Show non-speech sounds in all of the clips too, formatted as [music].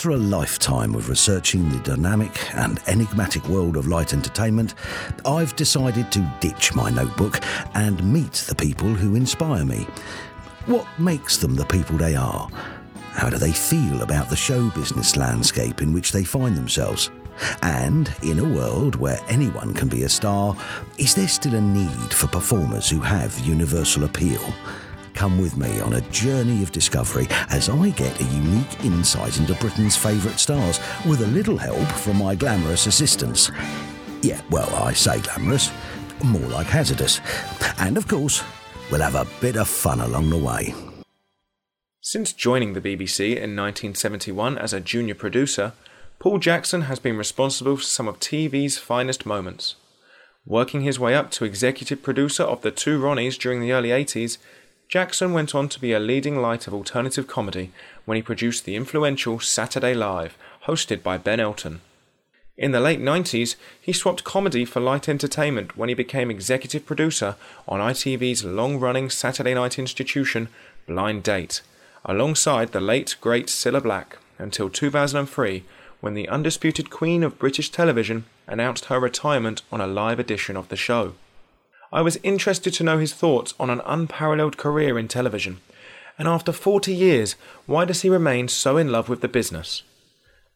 After a lifetime of researching the dynamic and enigmatic world of light entertainment, I've decided to ditch my notebook and meet the people who inspire me. What makes them the people they are? How do they feel about the show business landscape in which they find themselves? And in a world where anyone can be a star, is there still a need for performers who have universal appeal? Come with me on a journey of discovery as I get a unique insight into Britain's favourite stars with a little help from my glamorous assistants. Yeah, well, I say glamorous, more like hazardous. And of course, we'll have a bit of fun along the way. Since joining the BBC in 1971 as a junior producer, Paul Jackson has been responsible for some of TV's finest moments. Working his way up to executive producer of The Two Ronnies during the early 80s, Jackson went on to be a leading light of alternative comedy when he produced the influential Saturday Live, hosted by Ben Elton. In the late 90s, he swapped comedy for light entertainment when he became executive producer on ITV's long running Saturday night institution, Blind Date, alongside the late great Cilla Black, until 2003, when the undisputed queen of British television announced her retirement on a live edition of the show. I was interested to know his thoughts on an unparalleled career in television. And after 40 years, why does he remain so in love with the business?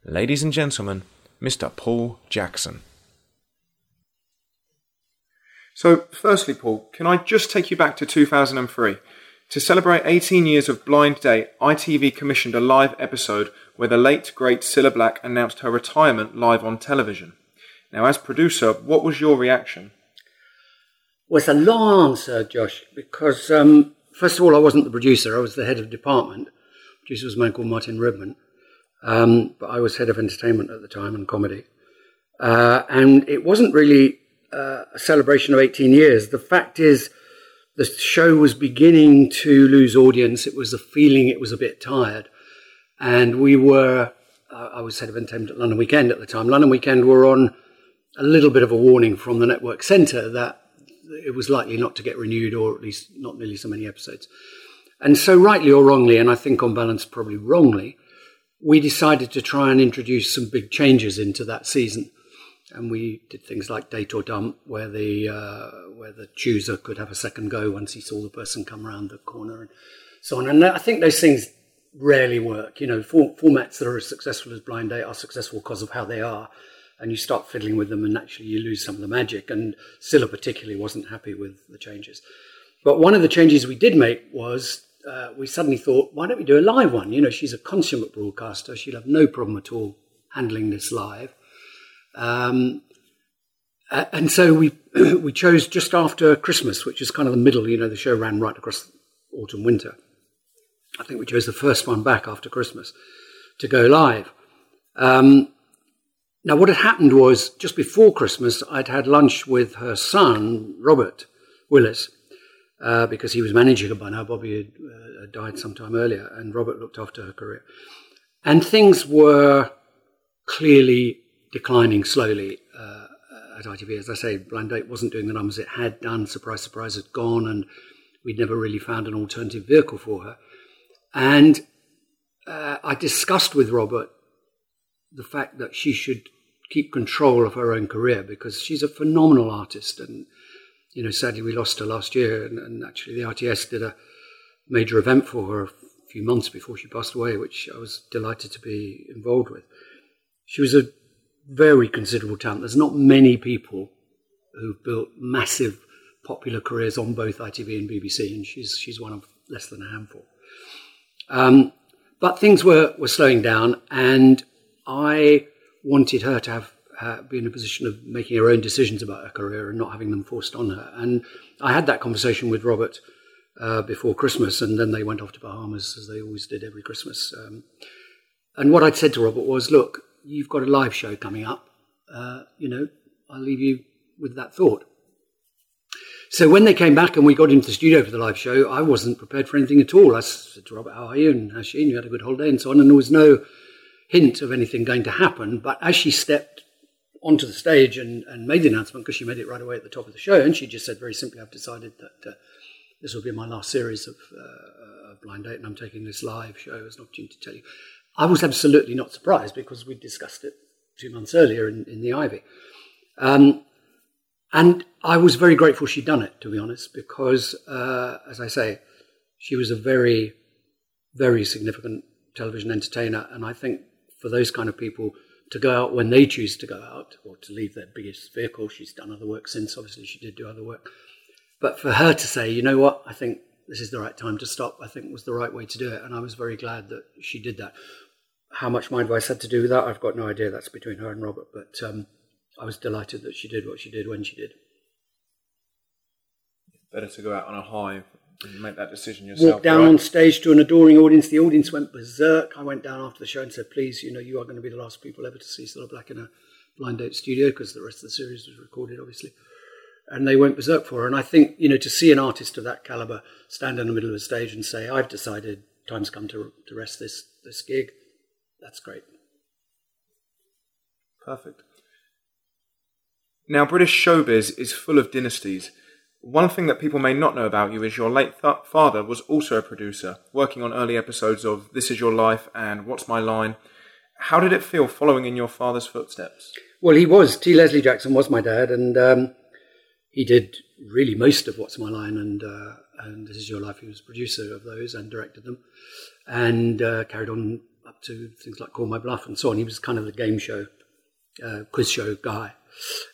Ladies and gentlemen, Mr. Paul Jackson. So, firstly, Paul, can I just take you back to 2003? To celebrate 18 years of Blind Date, ITV commissioned a live episode where the late, great Cilla Black announced her retirement live on television. Now, as producer, what was your reaction? It's a long answer, Josh, because um, first of all, I wasn't the producer. I was the head of department. Producer was a man called Martin Redman. Um, but I was head of entertainment at the time and comedy. Uh, and it wasn't really uh, a celebration of 18 years. The fact is, the show was beginning to lose audience. It was a feeling it was a bit tired. And we were, uh, I was head of entertainment at London Weekend at the time. London Weekend were on a little bit of a warning from the network centre that it was likely not to get renewed or at least not nearly so many episodes. And so, rightly or wrongly, and I think on balance probably wrongly, we decided to try and introduce some big changes into that season. And we did things like date or dump, where the uh, where the chooser could have a second go once he saw the person come around the corner, and so on. And I think those things rarely work. You know, for, formats that are as successful as Blind Date are successful because of how they are and you start fiddling with them and naturally you lose some of the magic. And Cilla particularly wasn't happy with the changes. But one of the changes we did make was uh, we suddenly thought, why don't we do a live one? You know, she's a consummate broadcaster. She'll have no problem at all handling this live. Um, and so we [clears throat] we chose just after Christmas, which is kind of the middle. You know, the show ran right across autumn winter. I think we chose the first one back after Christmas to go live. Um, now, what had happened was just before Christmas, I'd had lunch with her son, Robert Willis, uh, because he was managing her by now. Bobby had uh, died some time earlier, and Robert looked after her career. And things were clearly declining slowly uh, at ITV. As I say, Blind Date wasn't doing the numbers it had done. Surprise, surprise, had gone, and we'd never really found an alternative vehicle for her. And uh, I discussed with Robert the fact that she should keep control of her own career because she's a phenomenal artist. And, you know, sadly we lost her last year. And, and actually the RTS did a major event for her a few months before she passed away, which I was delighted to be involved with. She was a very considerable talent. There's not many people who've built massive popular careers on both ITV and BBC, and she's she's one of less than a handful. Um, but things were were slowing down, and I wanted her to have uh, be in a position of making her own decisions about her career and not having them forced on her. And I had that conversation with Robert uh, before Christmas, and then they went off to Bahamas as they always did every Christmas. Um, and what I'd said to Robert was, "Look, you've got a live show coming up. Uh, you know, I'll leave you with that thought." So when they came back and we got into the studio for the live show, I wasn't prepared for anything at all. I said to Robert, "How are you?" and "How's she?" and "You had a good holiday?" and so on. And there was no hint of anything going to happen. But as she stepped onto the stage and, and made the announcement, because she made it right away at the top of the show, and she just said very simply, I've decided that uh, this will be my last series of, uh, Blind Date, and I'm taking this live show as an opportunity to tell you. I was absolutely not surprised because we discussed it two months earlier in, in the Ivy. Um, and I was very grateful she'd done it, to be honest, because, uh, as I say, she was a very, very significant television entertainer. And I think for those kind of people to go out when they choose to go out or to leave their biggest vehicle, she's done other work since, obviously, she did do other work. But for her to say, you know what, I think this is the right time to stop, I think was the right way to do it. And I was very glad that she did that. How much my advice had to do with that, I've got no idea. That's between her and Robert. But um, I was delighted that she did what she did when she did. Better to go out on a high and make that decision yourself. Walk down right? on stage to an adoring audience. The audience went berserk. I went down after the show and said, "Please, you know, you are going to be the last people ever to see Cilla Black in a blind date studio because the rest of the series was recorded, obviously." And they went berserk for her. And I think, you know, to see an artist of that caliber stand in the middle of a stage and say, "I've decided time's come to to rest this this gig," that's great. Perfect. Now, British showbiz is full of dynasties. One thing that people may not know about you is your late th- father was also a producer, working on early episodes of This Is Your Life and What's My Line. How did it feel following in your father's footsteps? Well, he was. T. Leslie Jackson was my dad, and um, he did really most of What's My Line and uh, and This Is Your Life. He was producer of those and directed them, and uh, carried on up to things like Call My Bluff and so on. He was kind of the game show, uh, quiz show guy.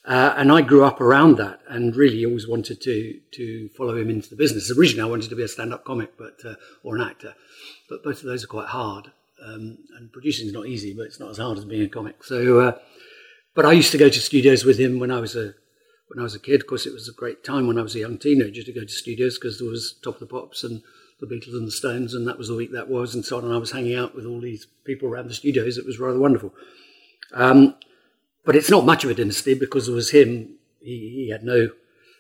Uh, and I grew up around that, and really always wanted to to follow him into the business. Originally, I wanted to be a stand-up comic, but uh, or an actor, but both of those are quite hard. Um, and producing is not easy, but it's not as hard as being a comic. So, uh, but I used to go to studios with him when I was a when I was a kid. Of course, it was a great time when I was a young teenager to go to studios because there was Top of the Pops and the Beatles and the Stones, and that was the week that was, and so on. And I was hanging out with all these people around the studios. It was rather wonderful. Um, but it's not much of a dynasty because it was him. He, he had no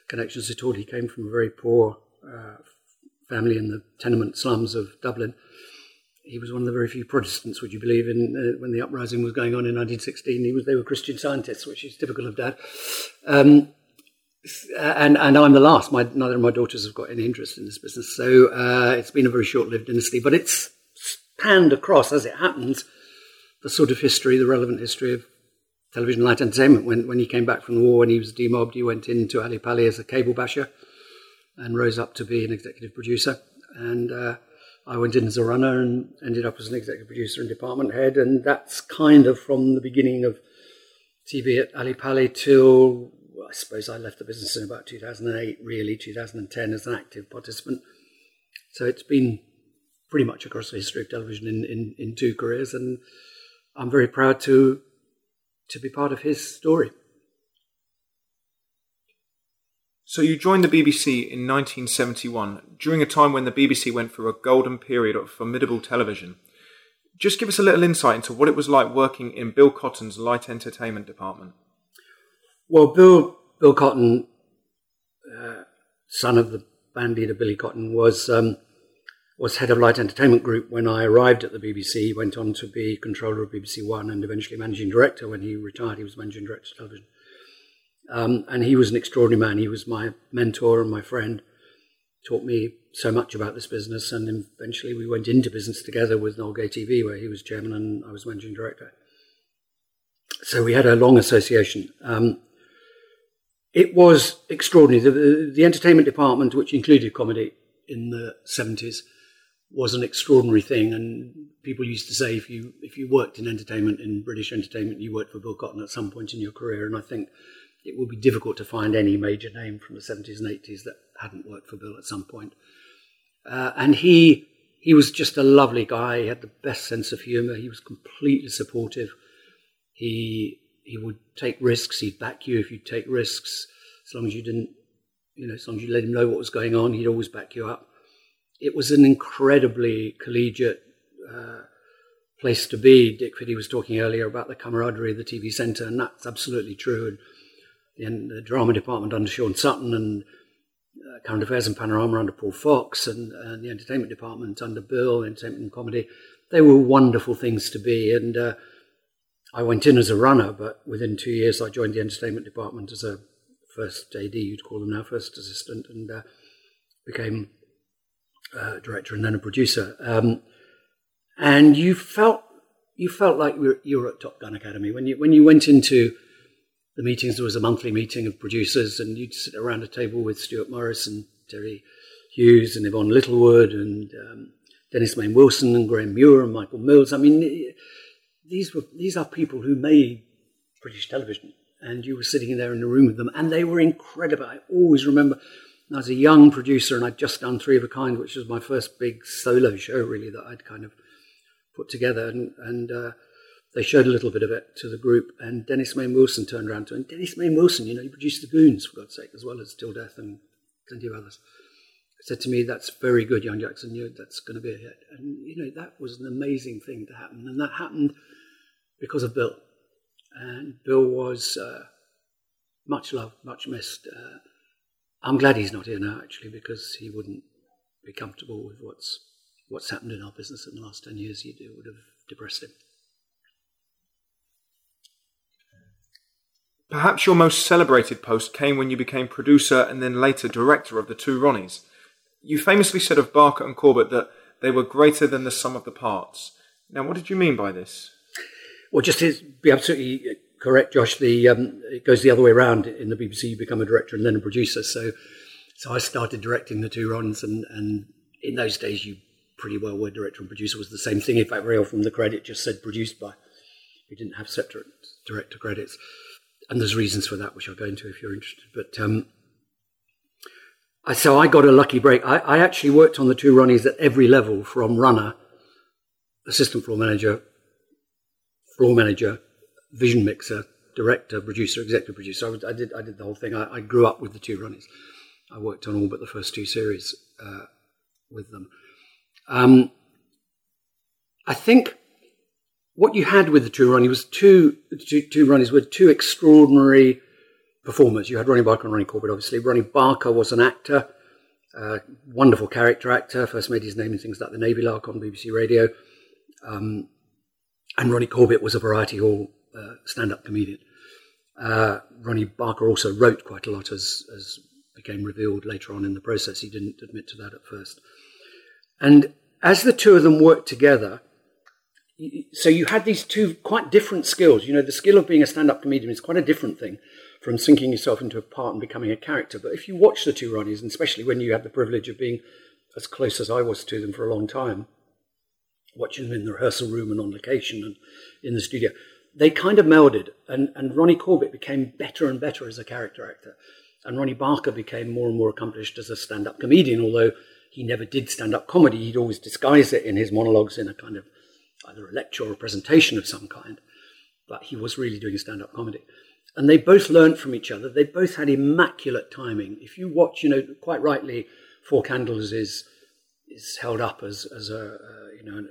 connections at all. He came from a very poor uh, family in the tenement slums of Dublin. He was one of the very few Protestants, would you believe, in uh, when the uprising was going on in 1916. He was they were Christian scientists, which is typical of Dad. Um, and and I'm the last. My, neither of my daughters have got any interest in this business, so uh, it's been a very short-lived dynasty. But it's panned across, as it happens, the sort of history, the relevant history of television light entertainment. When, when he came back from the war, when he was demobbed, he went into Ali Pali as a cable basher and rose up to be an executive producer. And uh, I went in as a runner and ended up as an executive producer and department head. And that's kind of from the beginning of TV at Ali Pali till I suppose I left the business in about 2008, really, 2010 as an active participant. So it's been pretty much across the history of television in, in, in two careers. And I'm very proud to to be part of his story. So you joined the BBC in 1971, during a time when the BBC went through a golden period of formidable television. Just give us a little insight into what it was like working in Bill Cotton's light entertainment department. Well, Bill Bill Cotton, uh, son of the band leader Billy Cotton, was um, was head of Light Entertainment Group when I arrived at the BBC. He went on to be controller of BBC One and eventually managing director. When he retired, he was managing director of television. Um, and he was an extraordinary man. He was my mentor and my friend. Taught me so much about this business, and eventually we went into business together with Gay TV, where he was chairman and I was managing director. So we had a long association. Um, it was extraordinary. The, the entertainment department, which included comedy in the 70s, was an extraordinary thing. And people used to say if you if you worked in entertainment in British entertainment, you worked for Bill Cotton at some point in your career. And I think it would be difficult to find any major name from the 70s and 80s that hadn't worked for Bill at some point. Uh, and he he was just a lovely guy. He had the best sense of humour. He was completely supportive. He he would take risks. He'd back you if you take risks, as long as you didn't, you know, as long as you let him know what was going on. He'd always back you up it was an incredibly collegiate uh, place to be. Dick Fiddy was talking earlier about the camaraderie of the TV centre, and that's absolutely true. And the drama department under Shaun Sutton and uh, current affairs and panorama under Paul Fox and, and, the entertainment department under Bill, entertainment and comedy, they were wonderful things to be. And uh, I went in as a runner, but within two years I joined the entertainment department as a first AD, you'd call them now, first assistant, and uh, became uh, director and then a producer. Um, and you felt you felt like you were, you were at Top Gun Academy when you when you went into the meetings. There was a monthly meeting of producers, and you'd sit around a table with Stewart Morris and Terry Hughes and Yvonne Littlewood and um, Dennis Main Wilson and Graeme Muir and Michael Mills. I mean, these were these are people who made British television, and you were sitting there in the room with them, and they were incredible. I always remember. I was a young producer, and I'd just done Three of a Kind, which was my first big solo show, really, that I'd kind of put together. And, and uh, they showed a little bit of it to the group. And Dennis Main Wilson turned around to him. Dennis Main Wilson, you know, he produced The Goons, for God's sake, as well as Till Death and plenty of others. He said to me, That's very good, young Jackson. You know, that's going to be a hit. And, you know, that was an amazing thing to happen. And that happened because of Bill. And Bill was uh, much loved, much missed. Uh, I'm glad he's not here now, actually, because he wouldn't be comfortable with what's what's happened in our business in the last 10 years. It would have depressed him. Perhaps your most celebrated post came when you became producer and then later director of the two Ronnies. You famously said of Barker and Corbett that they were greater than the sum of the parts. Now, what did you mean by this? Well, just to be absolutely correct, Josh, the um, it goes the other way around. In the BBC, you become a director and then a producer. So, so I started directing the two Ronnies, and, and in those days, you pretty well were director and producer was the same thing. In fact, very often the credit just said produced by. We didn't have separate director credits, and there's reasons for that, which I'll go into if you're interested. But um, I, so I got a lucky break. I, I actually worked on the two Ronnies at every level, from runner, assistant floor manager, floor manager, vision mixer, director, producer, executive producer. I, I did I did the whole thing. I, I, grew up with the two Ronnies. I worked on all but the first two series uh, with them. Um, I think what you had with the two Ronnie was two, two, two Ronnies were two extraordinary performers. You had Ronnie Barker and Ronnie Corbett, obviously. Ronnie Barker was an actor, uh, wonderful character actor, first made his name in things like The Navy Lark on BBC Radio. Um, and Ronnie Corbett was a variety hall uh, stand up comedian. Uh, Ronnie Barker also wrote quite a lot, as, as became revealed later on in the process. He didn't admit to that at first. And as the two of them worked together, so you had these two quite different skills. You know, the skill of being a stand-up comedian is quite a different thing from sinking yourself into a part and becoming a character. But if you watch the two Ronnies, and especially when you had the privilege of being as close as I was to them for a long time, watching them in the rehearsal room and on location and in the studio, they kind of melded. And, and Ronnie Corbett became better and better as a character actor. And Ronnie Barker became more and more accomplished as a stand-up comedian, although he never did stand up comedy. He'd always disguise it in his monologues in a kind of either a lecture or a presentation of some kind. But he was really doing stand up comedy. And they both learned from each other. They both had immaculate timing. If you watch, you know, quite rightly, Four Candles is is held up as, as a, uh, you know,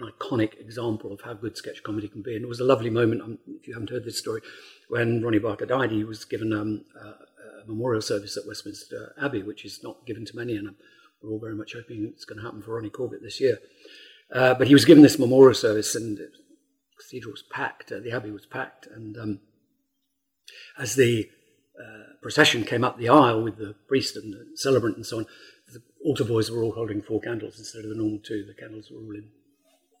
an, iconic example of how good sketch comedy can be. And it was a lovely moment, um, if you haven't heard this story, when Ronnie Barker died, he was given um, uh, memorial service at Westminster Abbey, which is not given to many, and we're all very much hoping it's going to happen for Ronnie Corbett this year. Uh, but he was given this memorial service, and the cathedral was packed, uh, the abbey was packed, and um, as the uh, procession came up the aisle with the priest and the celebrant and so on, the altar boys were all holding four candles instead of the normal two. The candles were all in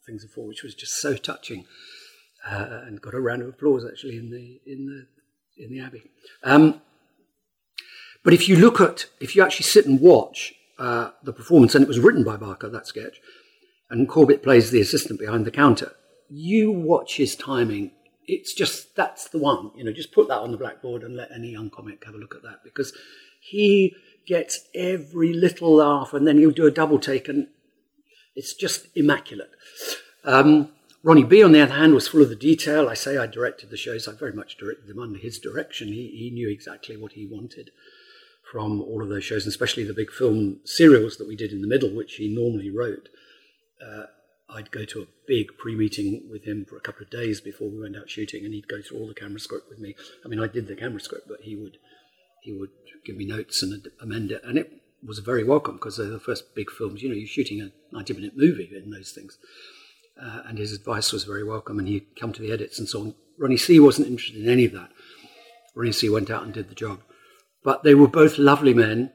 things four, which was just so touching, uh, and got a round of applause actually in the in the in the abbey. Um, but if you look at, if you actually sit and watch uh, the performance, and it was written by Barker, that sketch, and Corbett plays the assistant behind the counter, you watch his timing. It's just, that's the one. You know, just put that on the blackboard and let any young comic have a look at that because he gets every little laugh and then he'll do a double take and it's just immaculate. Um, Ronnie B, on the other hand, was full of the detail. I say I directed the shows. I very much directed them under his direction. He, he knew exactly what he wanted from all of those shows, and especially the big film serials that we did in the middle, which he normally wrote. Uh, I'd go to a big pre-meeting with him for a couple of days before we went out shooting, and he'd go through all the camera script with me. I mean, I did the camera script, but he would he would give me notes and amend it, and it was very welcome because they're the first big films. You know, you're shooting a 90-minute movie in those things, uh, and his advice was very welcome. And he'd come to the edits and so on. Ronnie C wasn't interested in any of that. Ronnie C went out and did the job. But they were both lovely men.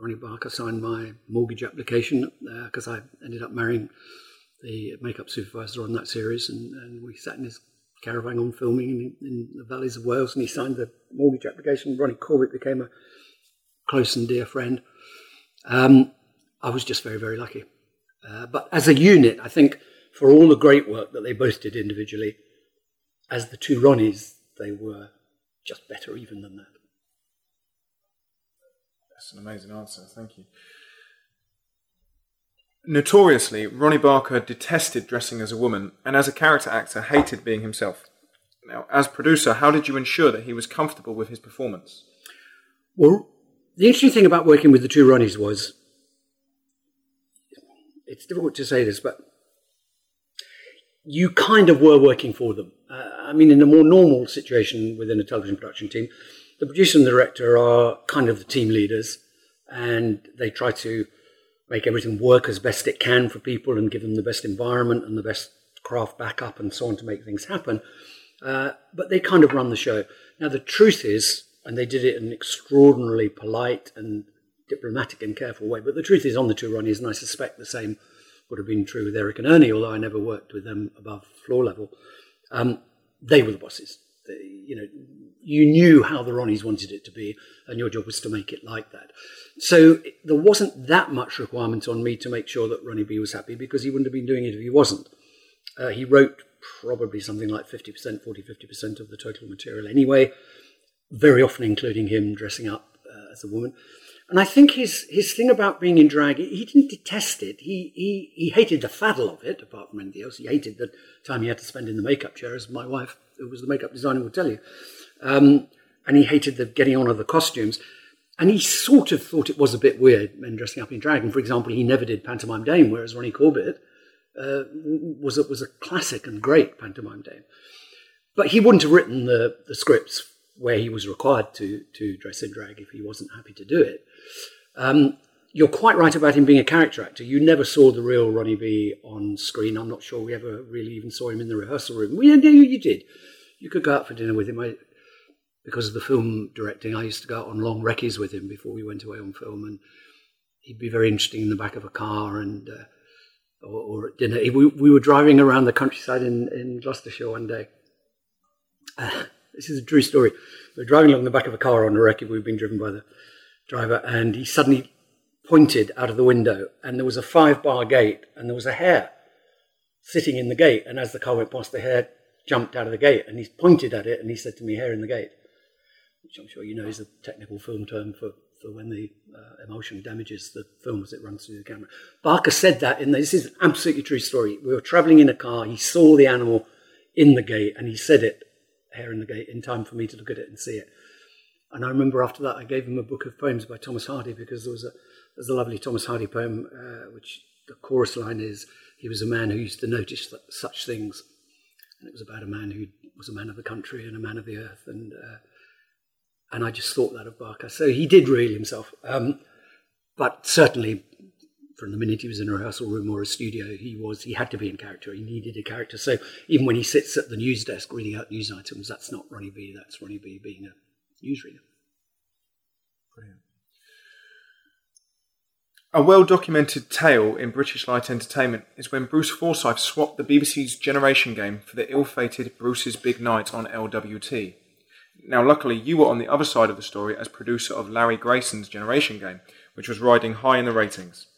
Ronnie Barker signed my mortgage application because uh, I ended up marrying the makeup supervisor on that series, and, and we sat in his caravan on filming in, in, the valleys of Wales, and he signed the mortgage application. Ronnie Corbett became a close and dear friend. Um, I was just very, very lucky. Uh, but as a unit, I think for all the great work that they both did individually, as the two Ronnies, they were just better even than that. That's an amazing answer. Thank you. Notoriously, Ronnie Barker detested dressing as a woman and as a character actor hated being himself. Now, as producer, how did you ensure that he was comfortable with his performance? Well, the interesting thing about working with the two Ronnies was it's difficult to say this, but you kind of were working for them. Uh, I mean, in a more normal situation within a television production team, the producer and the director are kind of the team leaders and they try to make everything work as best it can for people and give them the best environment and the best craft backup and so on to make things happen. Uh, but they kind of run the show. Now, the truth is, and they did it in an extraordinarily polite and diplomatic and careful way, but the truth is on the two Ronnies, and I suspect the same would have been true with Eric and Ernie, although I never worked with them above floor level. Um, they were the bosses. They, you know, you knew how the Ronnies wanted it to be, and your job was to make it like that. So there wasn't that much requirement on me to make sure that Ronnie B was happy because he wouldn't have been doing it if he wasn't. Uh, he wrote probably something like 50%, 40, 50% of the total material anyway, very often including him dressing up uh, as a woman. And I think his, his thing about being in drag, he didn't detest it. He, he, he hated the faddle of it, apart from anything else. He hated the time he had to spend in the makeup chair, as my wife, who was the makeup designer, will tell you. Um, and he hated the getting on of the costumes. And he sort of thought it was a bit weird, men dressing up in drag. And for example, he never did Pantomime Dame, whereas Ronnie Corbett uh, was, a, was a classic and great Pantomime Dame. But he wouldn't have written the, the scripts where he was required to, to dress in drag if he wasn't happy to do it. Um, you're quite right about him being a character actor. You never saw the real Ronnie B on screen. I'm not sure we ever really even saw him in the rehearsal room. You, you did. You could go out for dinner with him. I, because of the film directing, I used to go out on long recces with him before we went away on film, and he'd be very interesting in the back of a car and uh, or, or, at dinner. We, we, were driving around the countryside in, in Gloucestershire one day. Uh, this is a true story. We're driving along the back of a car on a recce. We've been driven by the driver, and he suddenly pointed out of the window, and there was a five-bar gate, and there was a hare sitting in the gate. And as the car went past, the hare jumped out of the gate, and he pointed at it, and he said to me, "Hare in the gate." which I'm sure you know is a technical film term for, for when the uh, emulsion damages the film as it runs through the camera. Barker said that in this is an absolutely true story. We were travelling in a car, he saw the animal in the gate, and he said it, hare in the gate, in time for me to look at it and see it. And I remember after that, I gave him a book of poems by Thomas Hardy because there was a, there's a lovely Thomas Hardy poem, uh, which the chorus line is, he was a man who used to notice such things. And it was about a man who was a man of the country and a man of the earth. And uh, and I just thought that of Barker. So he did reel himself. Um, but certainly, from the minute he was in a rehearsal room or a studio, he was he had to be in character. He needed a character. So even when he sits at the news desk reading out news items, that's not Ronnie B. That's Ronnie B. being a newsreader. Brilliant. A well documented tale in British light entertainment is when Bruce Forsyth swapped the BBC's Generation game for the ill fated Bruce's Big Night on LWT. Now, luckily, you were on the other side of the story as producer of Larry Grayson's Generation Game, which was riding high in the ratings.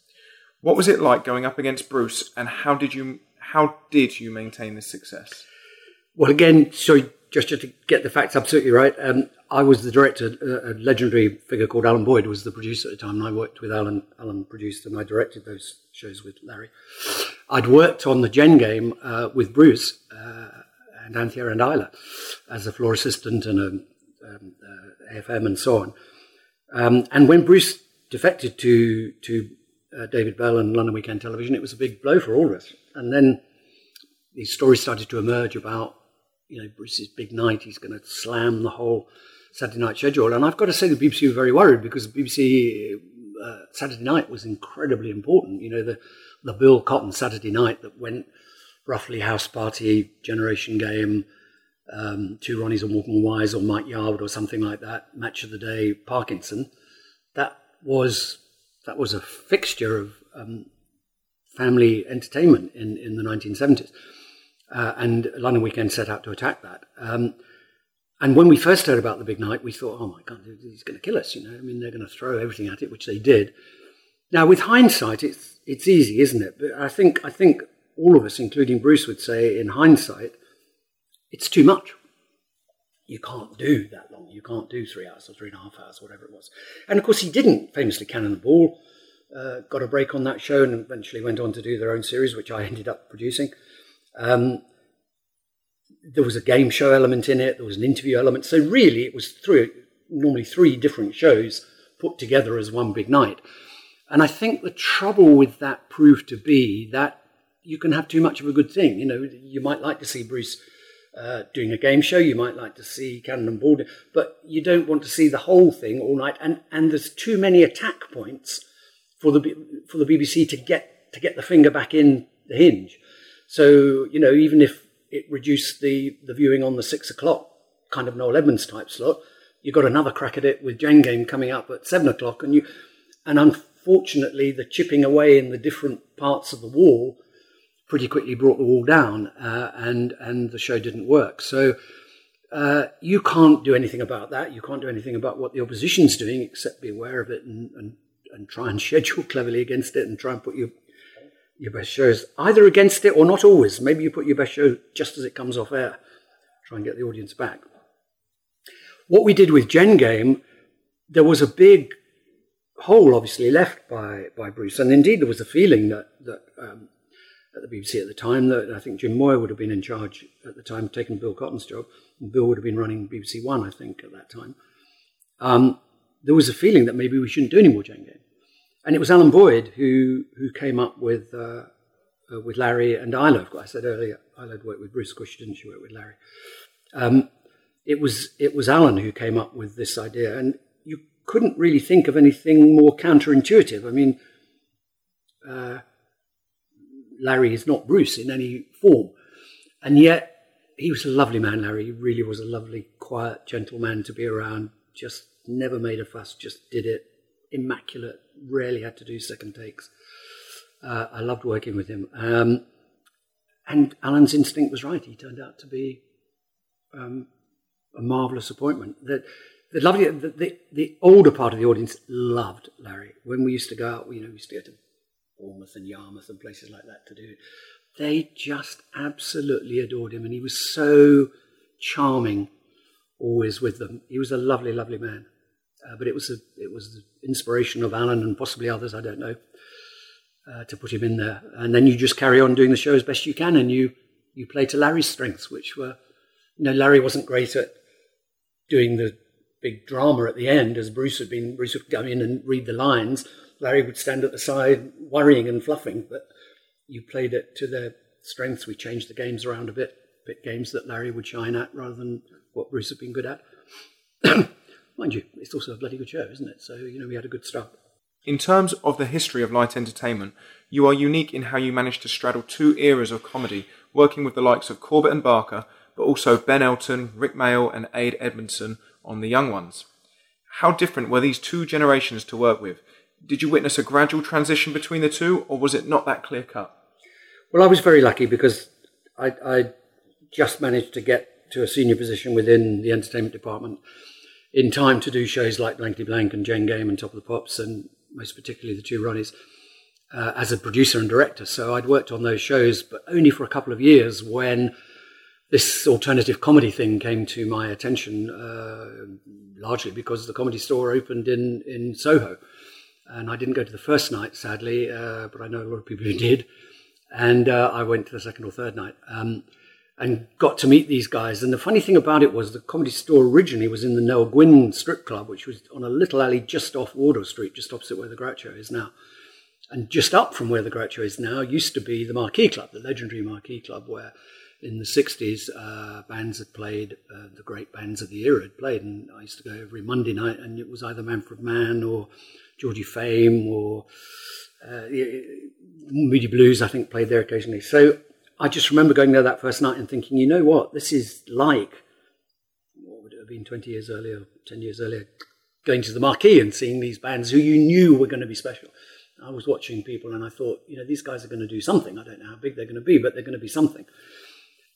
What was it like going up against Bruce, and how did you how did you maintain this success? Well, again, sorry, just, just to get the facts absolutely right, um, I was the director. A legendary figure called Alan Boyd was the producer at the time, and I worked with Alan. Alan produced, and I directed those shows with Larry. I'd worked on the Gen game uh, with Bruce. Uh, and Anthea and Isla as a floor assistant and a um, uh, AFM and so on. Um, and when Bruce defected to to uh, David Bell and London Weekend Television, it was a big blow for all of us. And then these stories started to emerge about you know Bruce's big night. He's going to slam the whole Saturday night schedule. And I've got to say the BBC were very worried because the BBC uh, Saturday night was incredibly important. You know the the Bill Cotton Saturday night that went roughly House Party, Generation Game, um, Two Ronnies or Walking Wise or Mike Yarwood or something like that, Match of the Day, Parkinson. That was that was a fixture of um, family entertainment in, in the 1970s. Uh, and London Weekend set out to attack that. Um, and when we first heard about the big night, we thought, oh my God, he's going to kill us. You know, I mean, they're going to throw everything at it, which they did. Now, with hindsight, it's it's easy, isn't it? But I think I think all of us, including Bruce, would say, in hindsight, it's too much. You can't do that long. You can't do three hours or three and a half hours, whatever it was. And of course, he didn't famously Cannon and Ball. Uh, got a break on that show and eventually went on to do their own series, which I ended up producing. Um, there was a game show element in it. There was an interview element. So really, it was three, normally three different shows put together as one big night. And I think the trouble with that proved to be that you can have too much of a good thing. You know, you might like to see Bruce uh, doing a game show. You might like to see Cannon and but you don't want to see the whole thing all night. And and there's too many attack points for the for the BBC to get to get the finger back in the hinge. So you know, even if it reduced the, the viewing on the six o'clock kind of Noel Edmonds type slot. You got another crack at it with Gen Game coming up at seven o'clock, and you, and unfortunately, the chipping away in the different parts of the wall pretty quickly brought the wall down, uh, and and the show didn't work. So. Uh, you can't do anything about that. You can't do anything about what the opposition's doing except be aware of it and, and, and try and [laughs] schedule cleverly against it and try and put your your best shows, either against it or not always. Maybe you put your best show just as it comes off air, try and get the audience back. What we did with Gen Game, there was a big hole obviously left by, by Bruce, and indeed there was a feeling that, that um, at the BBC at the time that I think Jim Moir would have been in charge at the time, taking Bill Cotton's job, and Bill would have been running BBC One, I think, at that time. Um, there was a feeling that maybe we shouldn't do any more Gen Game. And it was Alan Boyd who, who came up with, uh, uh, with Larry and Isla. Of course, I said earlier, Isla worked with Bruce, of course she didn't, she worked with Larry. Um, it, was, it was Alan who came up with this idea. And you couldn't really think of anything more counterintuitive. I mean, uh, Larry is not Bruce in any form. And yet, he was a lovely man, Larry. He really was a lovely, quiet, gentle man to be around. Just never made a fuss, just did it. Immaculate, rarely had to do second takes. Uh, I loved working with him. Um, and Alan's instinct was right. He turned out to be um, a marvelous appointment. The, the lovely, the, the, the, older part of the audience loved Larry. When we used to go out, you know, we used to go to Bournemouth and Yarmouth and places like that to do it. They just absolutely adored him, and he was so charming, always with them. He was a lovely, lovely man. Uh, but it was a, it was the inspiration of Alan and possibly others, I don't know, uh, to put him in there. And then you just carry on doing the show as best you can, and you you play to Larry's strengths, which were, you know, Larry wasn't great at doing the big drama at the end, as Bruce had been. Bruce would come in and read the lines. Larry would stand at the side, worrying and fluffing. But you played it to their strengths. We changed the games around a bit, bit games that Larry would shine at rather than what Bruce had been good at. [coughs] mind you, it's also a bloody good show, isn't it? So, you know, we had a good start. In terms of the history of light entertainment, you are unique in how you managed to straddle two eras of comedy, working with the likes of Corbett and Barker, but also Ben Elton, Rick Mayall, and Ade Edmondson on The Young Ones. How different were these two generations to work with? Did you witness a gradual transition between the two, or was it not that clear cut? Well, I was very lucky because I, I just managed to get to a senior position within the entertainment department in time to do shows like Blankety Blank and Gen Game and Top of the Pops, and most particularly the two Ronnies, uh, as a producer and director. So I'd worked on those shows, but only for a couple of years when this alternative comedy thing came to my attention, uh, largely because the comedy store opened in, in Soho. And I didn't go to the first night, sadly, uh, but I know a lot of people who [laughs] did. And uh, I went to the second or third night. Um, and got to meet these guys. And the funny thing about it was the comedy store originally was in the Nell Gwynne strip club, which was on a little alley just off Wardour Street, just opposite where the Groucho is now. And just up from where the Groucho is now used to be the Marquee Club, the legendary Marquee Club, where in the 60s uh, bands had played, uh, the great bands of the era had played. And I used to go every Monday night, and it was either Manfred Mann or Georgie Fame or uh, Moody Blues, I think, played there occasionally. So I just remember going there that first night and thinking, you know what, this is like, what would it have been 20 years earlier, 10 years earlier, going to the marquee and seeing these bands who you knew were going to be special. I was watching people and I thought, you know, these guys are going to do something. I don't know how big they're going to be, but they're going to be something.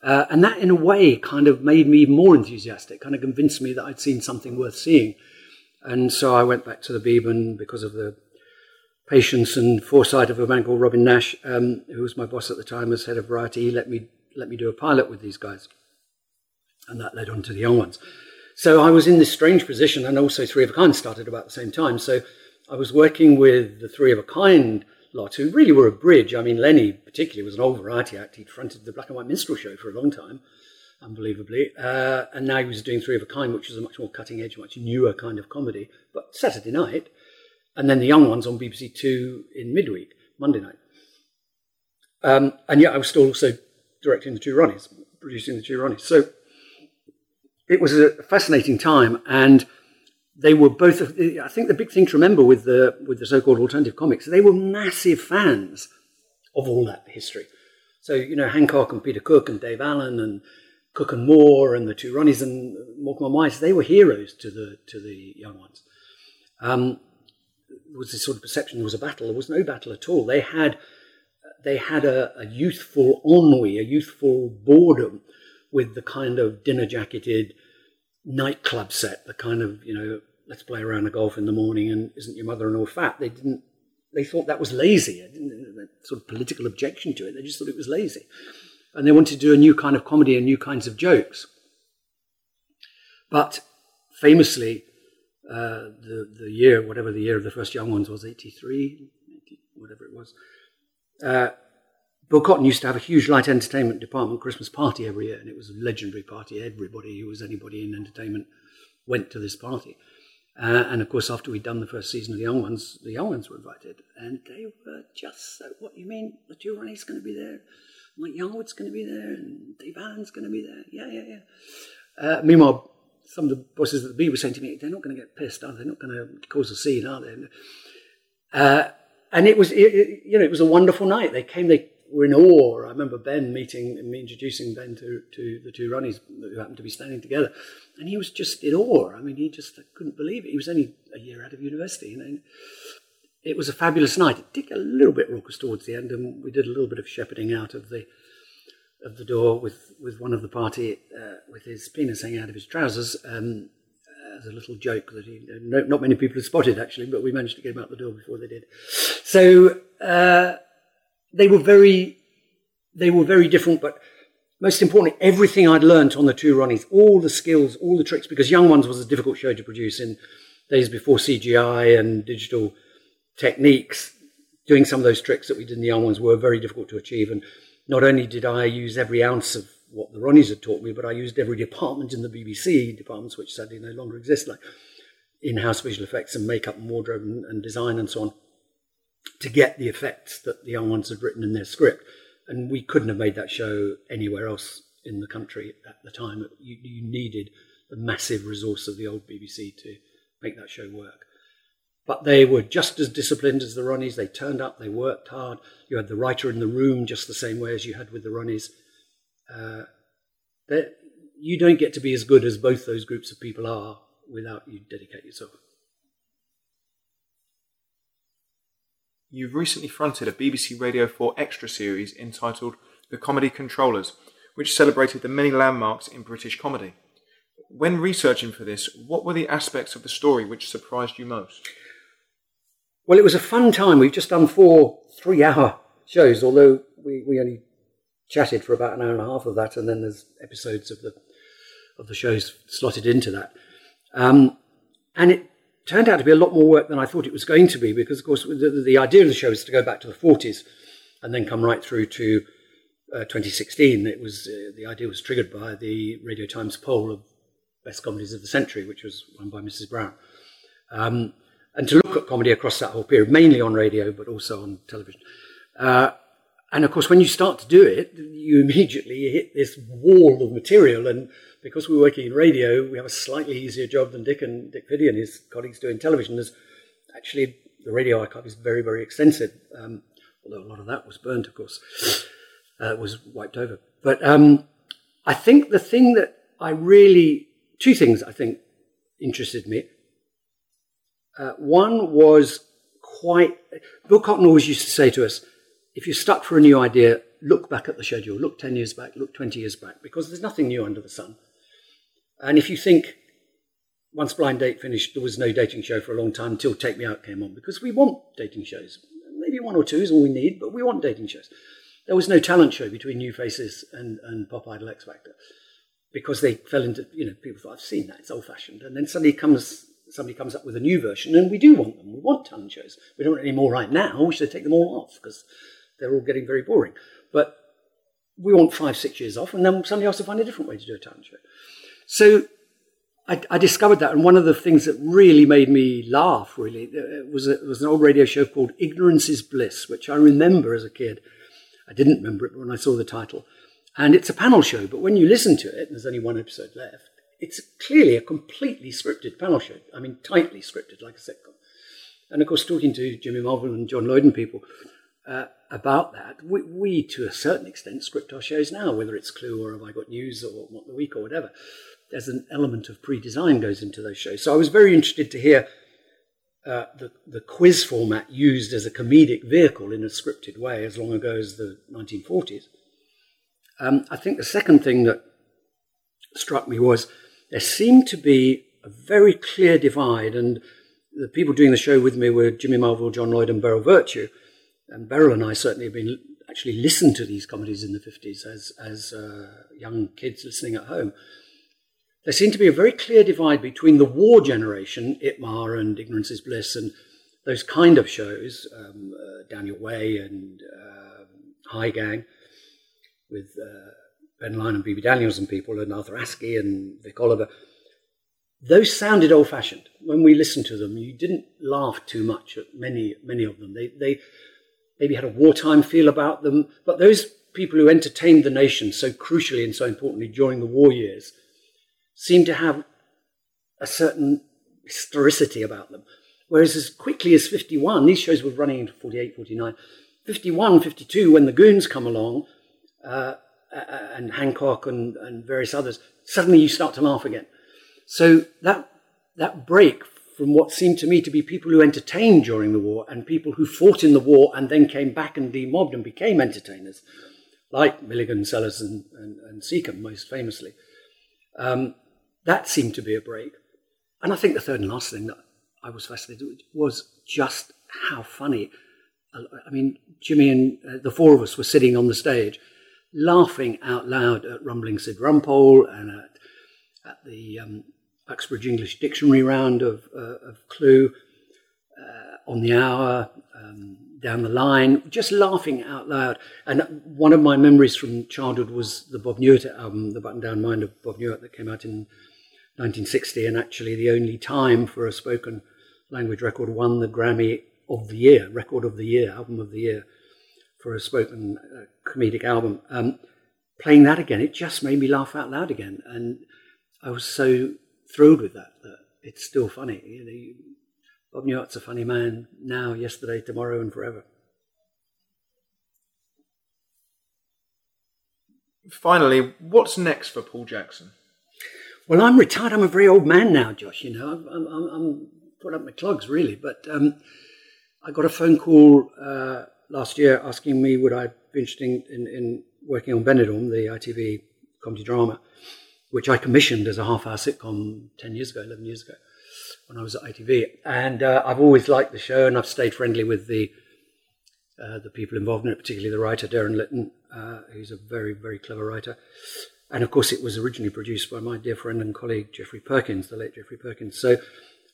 Uh, and that, in a way, kind of made me more enthusiastic, kind of convinced me that I'd seen something worth seeing. And so I went back to the Beeb because of the patience and foresight of a man called Robin Nash, um, who was my boss at the time as head of variety. He let me, let me do a pilot with these guys. And that led on to the young ones. So I was in this strange position, and also Three of a Kind started about the same time. So I was working with the Three of a Kind lot, who really were a bridge. I mean, Lenny, particularly, was an old variety act. He'd fronted the Black and White Minstrel Show for a long time, unbelievably. Uh, and now he was doing Three of a Kind, which was a much more cutting edge, much newer kind of comedy, but Saturday night. And then the young ones on BBC Two in midweek, Monday night. Um, and yet I was still also directing the two Ronnies, producing the two Ronnies. So it was a fascinating time. And they were both. I think the big thing to remember with the with the so-called alternative comics, they were massive fans of all that history. So you know Hancock and Peter Cook and Dave Allen and Cook and Moore and the two Ronnies and and Wise, they were heroes to the to the young ones. Um, was this sort of perception there was a battle? There was no battle at all. They had they had a, a youthful ennui, a youthful boredom with the kind of dinner jacketed nightclub set, the kind of you know let's play around the golf in the morning and isn't your mother-in-law fat? They didn't. They thought that was lazy. sort of political objection to it. They just thought it was lazy, and they wanted to do a new kind of comedy and new kinds of jokes. But famously, uh, the the year, whatever the year of the first Young Ones was, eighty three, whatever it was. Uh, Bill Cotton used to have a huge light entertainment department Christmas party every year, and it was a legendary party. Everybody who was anybody in entertainment went to this party. Uh, and of course, after we'd done the first season of The Young Ones, the Young Ones were invited. And they were just so, what you mean? The two Ronnie's going to be there? Mike Yarwood's going to be there? And Dave Allen's going to be there? Yeah, yeah, yeah. Uh, meanwhile, some of the bosses at the Beeb were saying to me, they're not going to get pissed, are they? They're not going to cause a scene, are they? Uh, and it was, it, it, you know, it was a wonderful night. They came, they were in awe. I remember Ben meeting, me introducing Ben to, to the two Ronnies who happened to be standing together. And he was just in awe. I mean, he just couldn't believe it. He was only a year out of university, know. It was a fabulous night. It did get a little bit raucous towards the end, and we did a little bit of shepherding out of the of the door with, with one of the party uh, with his penis hanging out of his trousers um, as a little joke that he, no, not many people had spotted actually, but we managed to get him out the door before they did. So uh, they were very they were very different, but most importantly, everything I'd learnt on the two Ronnies, all the skills, all the tricks, because Young Ones was a difficult show to produce in days before CGI and digital techniques. Doing some of those tricks that we did in the Young Ones were very difficult to achieve. And not only did I use every ounce of what the Ronnies had taught me, but I used every department in the BBC, departments which sadly no longer exist, like in-house visual effects and makeup and wardrobe and, and design and so on, to get the effects that the Young Ones had written in their script and we couldn't have made that show anywhere else in the country at the time. You, you needed the massive resource of the old BBC to make that show work. But they were just as disciplined as the Ronnies. They turned up, they worked hard. You had the writer in the room just the same way as you had with the Ronnies. Uh, you don't get to be as good as both those groups of people are without you dedicate yourself. You've recently fronted a BBC Radio 4 extra series entitled The Comedy Controllers, which celebrated the many landmarks in British comedy. When researching for this, what were the aspects of the story which surprised you most? Well, it was a fun time. We've just done four three hour shows, although we, we only chatted for about an hour and a half of that, and then there's episodes of the of the shows slotted into that. Um, and it turned out to be a lot more work than I thought it was going to be because, of course, the, the idea of the show is to go back to the 40s and then come right through to uh, 2016. It was uh, the idea was triggered by the Radio Times poll of best comedies of the century, which was run by Mrs. Brown, um, and to look at comedy across that whole period, mainly on radio but also on television. Uh, and of course, when you start to do it, you immediately hit this wall of material and because we're working in radio, we have a slightly easier job than Dick and Dick Fiddy and his colleagues do in television. There's actually the radio archive is very, very extensive, um, although a lot of that was burnt, of course, uh, was wiped over. But um, I think the thing that I really, two things I think interested me. Uh, one was quite. Bill Cotton always used to say to us, if you're stuck for a new idea, look back at the schedule, look 10 years back, look 20 years back, because there's nothing new under the sun. And if you think once Blind Date finished, there was no dating show for a long time until Take Me Out came on, because we want dating shows. Maybe one or two is all we need, but we want dating shows. There was no talent show between New Faces and, and Pop Idol X Factor because they fell into, you know, people thought, I've seen that, it's old fashioned. And then suddenly comes somebody comes up with a new version, and we do want them. We want talent shows. We don't want any more right now. We should take them all off because they're all getting very boring. But we want five, six years off, and then somebody else will find a different way to do a talent show. So I, I, discovered that, and one of the things that really made me laugh, really, uh, was, a, was an old radio show called Ignorance is Bliss, which I remember as a kid. I didn't remember it when I saw the title. And it's a panel show, but when you listen to it, there's only one episode left, it's clearly a completely scripted panel show. I mean, tightly scripted, like a sitcom. And of course, talking to Jimmy Mulville and John Lloyd and people uh, about that, we, we, to a certain extent, script our shows now, whether it's Clue or Have I Got News or What the Week or whatever there's an element of pre-design goes into those shows. So I was very interested to hear uh, the, the quiz format used as a comedic vehicle in a scripted way as long ago as the 1940s. Um, I think the second thing that struck me was there seemed to be a very clear divide, and the people doing the show with me were Jimmy Mulville, John Lloyd, and Beryl Vertue. And Beryl and I certainly have been actually listened to these comedies in the 50s as, as uh, young kids listening at home there seemed to be a very clear divide between the war generation, ITMA and Ignorance is Bliss, and those kind of shows, um, uh, Your Way and uh, Hi Gang, with uh, Ben Lyon and Bebe Daniels and people, and Arthur Askey and Vic Oliver. Those sounded old fashioned. When we listened to them, you didn't laugh too much at many, many of them. They, they maybe had a wartime feel about them, but those people who entertained the nation so crucially and so importantly during the war years seem to have a certain historicity about them. Whereas as quickly as 51, these shows were running into 48, 49, 51, 52, when the goons come along, uh, and Hancock and, and various others, suddenly you start to laugh again. So that, that break from what seemed to me to be people who entertained during the war and people who fought in the war and then came back and demobbed and became entertainers, like Milligan, Sellers, and, and, and Secombe, most famously. Um, that seemed to be a break. And I think the third and last thing that I was fascinated with was just how funny. I mean, Jimmy and uh, the four of us were sitting on the stage, laughing out loud at Rambling Syd Rumpo and at, at the um, Uxbridge English Dictionary round of, uh, of Clue, uh, on the hour, um, down the line, just laughing out loud. And one of my memories from childhood was the Bob Newhart album, The Button Down Mind of Bob Newhart, that came out in 1960, and actually the only time for a spoken language record won the Grammy of the Year, Record of the Year, Album of the Year for a spoken uh, comedic album. Um, playing that again, it just made me laugh out loud again, and I was so thrilled with that that it's still funny. You know, Bob Newhart's a funny man now, yesterday, tomorrow, and forever. Finally, what's next for Paul Jackson? Well, I'm retired. I'm a very old man now, Josh. You know, I'm, I'm, I'm putting up my clogs, really. But um, I got a phone call uh, last year asking me would I be interested in, in working on Benidorm, the ITV comedy drama, which I commissioned as a half-hour sitcom 10 years ago, 11 years ago, when I was at ITV. And uh, I've always liked the show, and I've stayed friendly with the uh, the people involved in it, particularly the writer, Darren Litten, uh, who's a very, very clever writer. And of course, it was originally produced by my dear friend and colleague Geoffrey Perkins, the late Geoffrey Perkins. So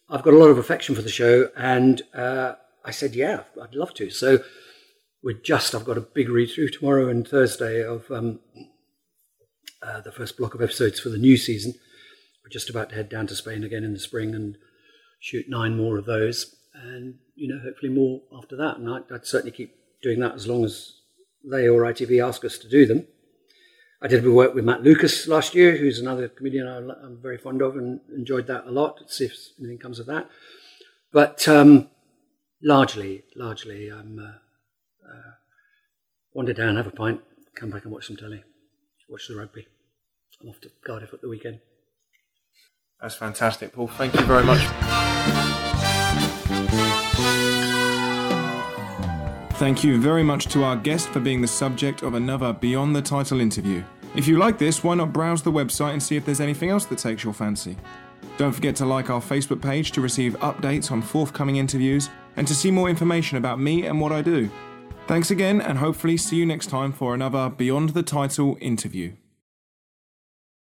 I've got a lot of affection for the show, and uh, I said, yeah, I'd love to. So we're just, I've got a big read through tomorrow and Thursday of um, uh, the first block of episodes for the new season. We're just about to head down to Spain again in the spring and shoot nine more of those, and you know, hopefully more after that. And I'd, I'd certainly keep doing that as long as they or ITV ask us to do them. I did a work with Matt Lucas last year, who's another comedian I'm very fond of and enjoyed that a lot. Let's see if anything comes of that. But um, largely, largely, I'm uh, uh, wander down, have a pint, come back and watch some telly, watch the rugby. I'm off to Cardiff at the weekend. That's fantastic, Paul. Thank you very much. Thank you very much to our guest for being the subject of another Beyond the Title interview. If you like this, why not browse the website and see if there's anything else that takes your fancy? Don't forget to like our Facebook page to receive updates on forthcoming interviews and to see more information about me and what I do. Thanks again, and hopefully see you next time for another Beyond the Title interview.